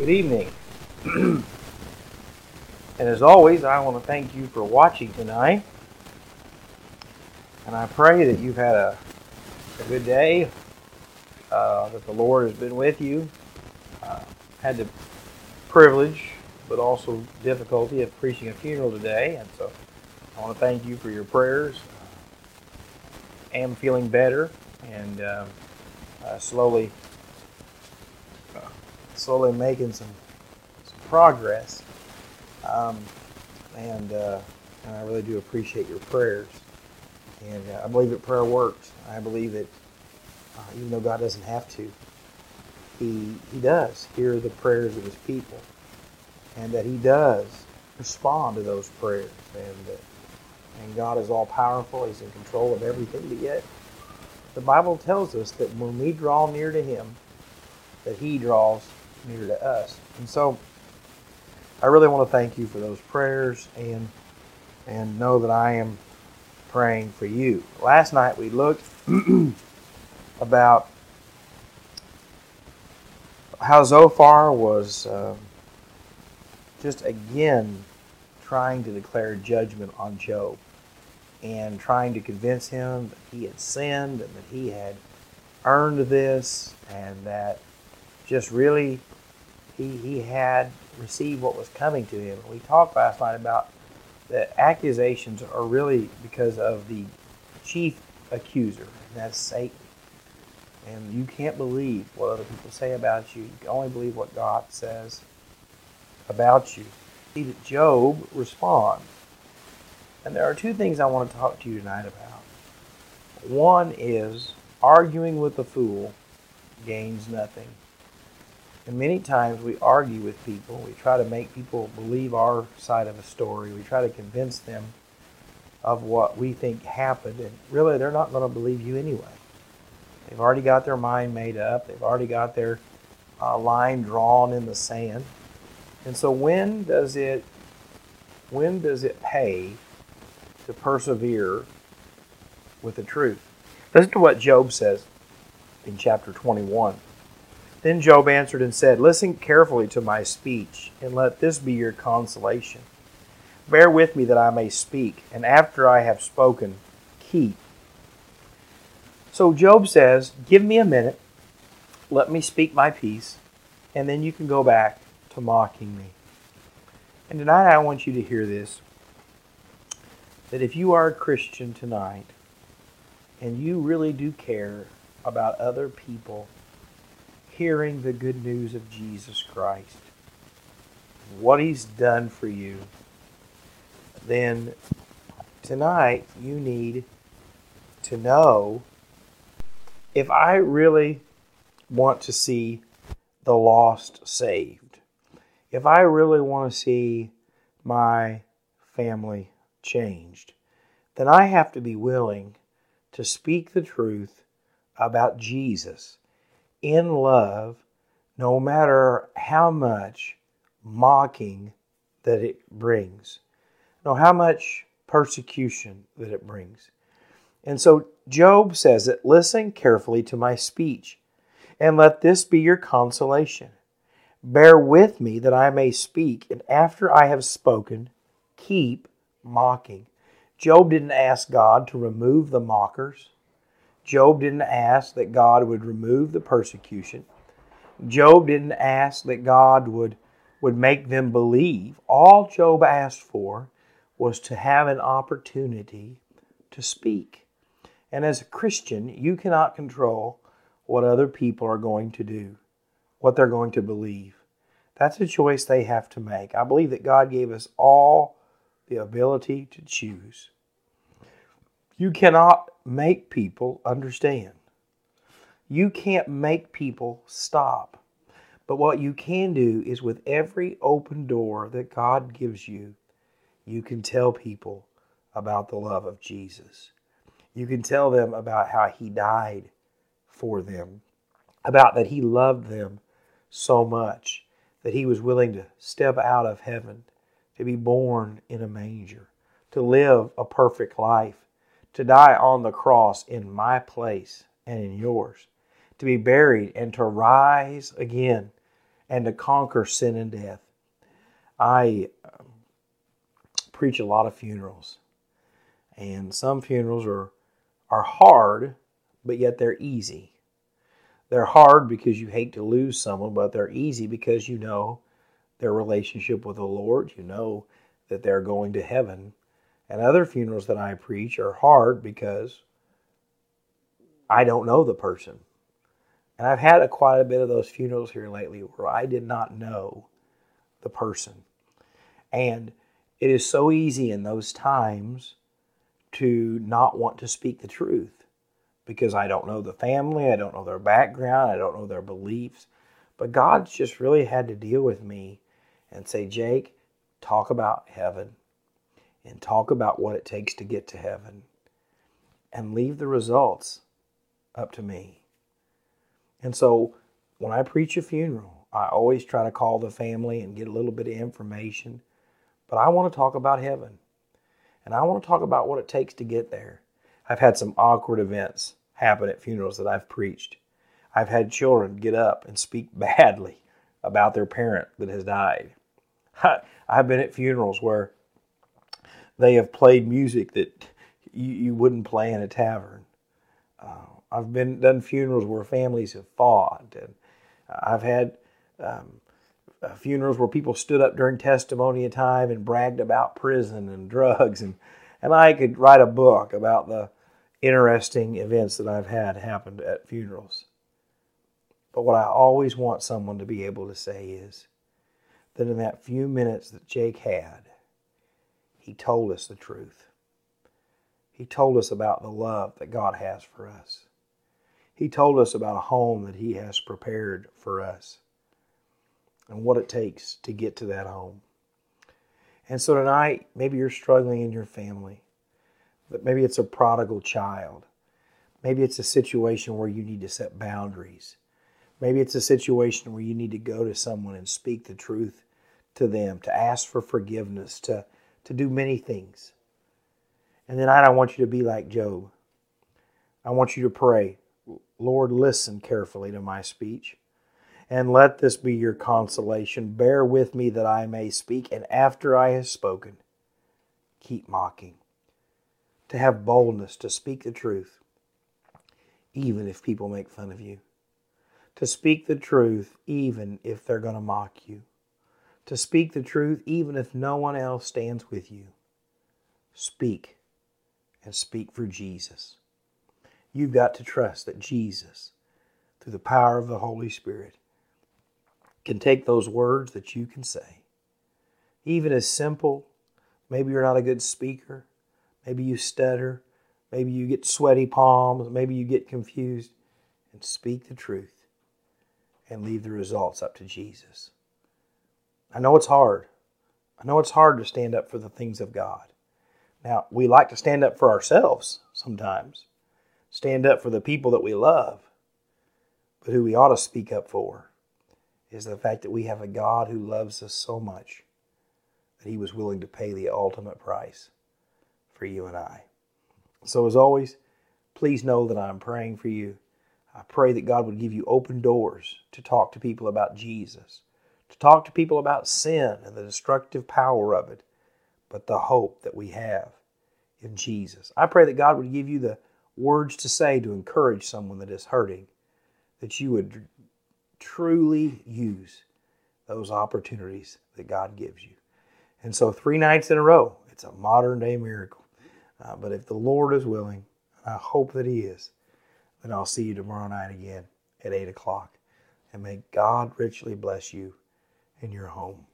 Good evening. and as always, I want to thank you for watching tonight. And I pray that you've had a, a good day, uh, that the Lord has been with you. Uh, had the privilege, but also difficulty of preaching a funeral today. And so I want to thank you for your prayers. I am feeling better and um, uh, slowly slowly making some, some progress. Um, and, uh, and I really do appreciate your prayers. And uh, I believe that prayer works. I believe that uh, even though God doesn't have to, he, he does hear the prayers of his people. And that he does respond to those prayers. And, and God is all powerful. He's in control of everything. But yet, the Bible tells us that when we draw near to him, that he draws near to us. And so I really want to thank you for those prayers and and know that I am praying for you. Last night we looked about how Zophar was uh, just again trying to declare judgment on Job and trying to convince him that he had sinned and that he had earned this and that just really he, he had received what was coming to him. We talked last night about the accusations are really because of the chief accuser, and that's Satan. And you can't believe what other people say about you. You can only believe what God says about you. See that Job responds. And there are two things I want to talk to you tonight about. One is arguing with a fool gains nothing. And many times we argue with people. We try to make people believe our side of a story. We try to convince them of what we think happened. And really, they're not going to believe you anyway. They've already got their mind made up, they've already got their uh, line drawn in the sand. And so, when does it when does it pay to persevere with the truth? Listen to what Job says in chapter 21. Then Job answered and said, Listen carefully to my speech, and let this be your consolation. Bear with me that I may speak, and after I have spoken, keep. So Job says, Give me a minute, let me speak my piece, and then you can go back to mocking me. And tonight I want you to hear this that if you are a Christian tonight, and you really do care about other people hearing the good news of Jesus Christ, what He's done for you, then tonight you need to know if I really want to see the lost saved, if I really want to see my family changed, then I have to be willing to speak the truth about Jesus in love, no matter how much mocking that it brings, no how much persecution that it brings. And so Job says that listen carefully to my speech, and let this be your consolation. Bear with me that I may speak, and after I have spoken, keep mocking. Job didn't ask God to remove the mockers. Job didn't ask that God would remove the persecution. Job didn't ask that God would, would make them believe. All Job asked for was to have an opportunity to speak. And as a Christian, you cannot control what other people are going to do, what they're going to believe. That's a choice they have to make. I believe that God gave us all the ability to choose. You cannot make people understand. You can't make people stop. But what you can do is with every open door that God gives you, you can tell people about the love of Jesus. You can tell them about how He died for them, about that He loved them so much that He was willing to step out of heaven, to be born in a manger, to live a perfect life to die on the cross in my place and in yours, to be buried and to rise again, and to conquer sin and death. I um, preach a lot of funerals, and some funerals are are hard, but yet they're easy. They're hard because you hate to lose someone, but they're easy because you know their relationship with the Lord. You know that they're going to heaven. And other funerals that I preach are hard because I don't know the person. And I've had a, quite a bit of those funerals here lately where I did not know the person. And it is so easy in those times to not want to speak the truth because I don't know the family, I don't know their background, I don't know their beliefs. But God's just really had to deal with me and say, Jake, talk about heaven and talk about what it takes to get to heaven and leave the results up to me. And so when I preach a funeral, I always try to call the family and get a little bit of information. But I want to talk about heaven. And I want to talk about what it takes to get there. I've had some awkward events happen at funerals that I've preached. I've had children get up and speak badly about their parent that has died. I've been at funerals where they have played music that you, you wouldn't play in a tavern. Uh, I've been done funerals where families have fought, and I've had um, uh, funerals where people stood up during testimony time and bragged about prison and drugs, and and I could write a book about the interesting events that I've had happened at funerals. But what I always want someone to be able to say is that in that few minutes that Jake had, he told us the truth. He told us about the love that God has for us. He told us about a home that He has prepared for us and what it takes to get to that home. And so tonight, maybe you're struggling in your family, but maybe it's a prodigal child. Maybe it's a situation where you need to set boundaries. Maybe it's a situation where you need to go to someone and speak the truth to them, to ask for forgiveness, to, to do many things. And then I don't want you to be like Job. I want you to pray, Lord, listen carefully to my speech, and let this be your consolation. Bear with me that I may speak, and after I have spoken, keep mocking. To have boldness to speak the truth, even if people make fun of you. To speak the truth, even if they're going to mock you. To speak the truth, even if no one else stands with you. Speak, and speak for Jesus. You've got to trust that Jesus, through the power of the Holy Spirit, can take those words that you can say, even as simple, maybe you're not a good speaker, maybe you stutter, maybe you get sweaty palms, maybe you get confused, and speak the truth and leave the results up to Jesus. I know it's hard. I know it's hard to stand up for the things of God. Now, we like to stand up for ourselves sometimes stand up for the people that we love. But who we ought to speak up for is the fact that we have a God who loves us so much that he was willing to pay the ultimate price for you and I. So, as always, please know that I'm praying for you. I pray that God would give you open doors to talk to people about Jesus, to talk to people about sin and the destructive power of it, but the hope that we have in Jesus. I pray that God would give you the words to say to encourage someone that is hurting, that you would truly use those opportunities that God gives you. And so, three nights in a row, it's a modern day miracle. Uh, but if the Lord is willing, I hope that He is, then I'll see you tomorrow night again at 8 o'clock. And may God richly bless you in your home.